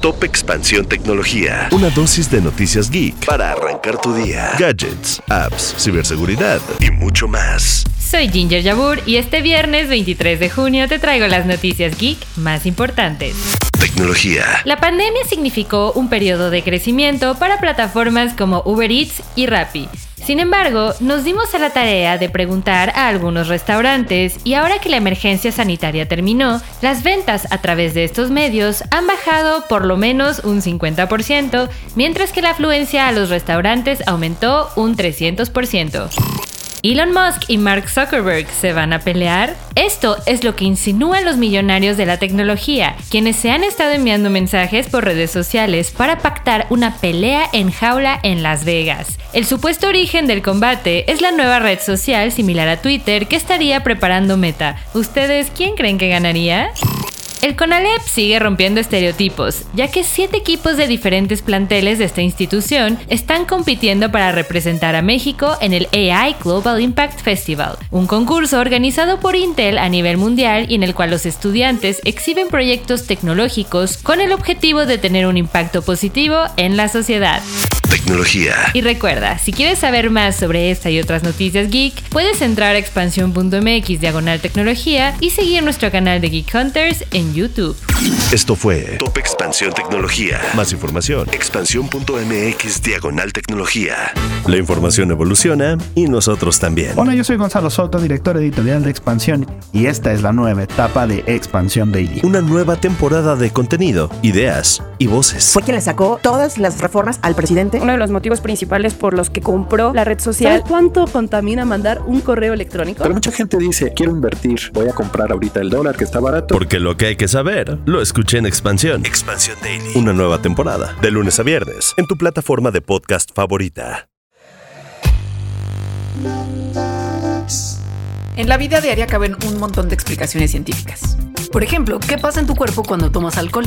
Top Expansión Tecnología. Una dosis de noticias geek para arrancar tu día. Gadgets, apps, ciberseguridad y mucho más. Soy Ginger Yabur y este viernes 23 de junio te traigo las noticias geek más importantes. Tecnología. La pandemia significó un periodo de crecimiento para plataformas como Uber Eats y Rappi. Sin embargo, nos dimos a la tarea de preguntar a algunos restaurantes y ahora que la emergencia sanitaria terminó, las ventas a través de estos medios han bajado por lo menos un 50%, mientras que la afluencia a los restaurantes aumentó un 300%. Elon Musk y Mark Zuckerberg se van a pelear? Esto es lo que insinúan los millonarios de la tecnología, quienes se han estado enviando mensajes por redes sociales para pactar una pelea en jaula en Las Vegas. El supuesto origen del combate es la nueva red social similar a Twitter que estaría preparando Meta. ¿Ustedes quién creen que ganaría? El CONALEP sigue rompiendo estereotipos, ya que siete equipos de diferentes planteles de esta institución están compitiendo para representar a México en el AI Global Impact Festival, un concurso organizado por Intel a nivel mundial y en el cual los estudiantes exhiben proyectos tecnológicos con el objetivo de tener un impacto positivo en la sociedad. Tecnología. Y recuerda, si quieres saber más sobre esta y otras noticias geek, puedes entrar a expansión.mx diagonal tecnología y seguir nuestro canal de Geek Hunters en YouTube. Esto fue Top Expansión Tecnología. Más información. Expansión.mx diagonal tecnología. La información evoluciona y nosotros también. Hola, yo soy Gonzalo Soto, director editorial de Expansión, y esta es la nueva etapa de Expansión Daily. Una nueva temporada de contenido, ideas y voces. Fue quien le sacó todas las reformas al presidente. Uno de los motivos principales por los que compró la red social. ¿Sabes cuánto contamina mandar un correo electrónico? Pero mucha gente dice, quiero invertir, voy a comprar ahorita el dólar que está barato. Porque lo que hay que saber, lo escuché en Expansión. Expansión Daily. Una nueva temporada, de lunes a viernes, en tu plataforma de podcast favorita. En la vida diaria caben un montón de explicaciones científicas. Por ejemplo, ¿qué pasa en tu cuerpo cuando tomas alcohol?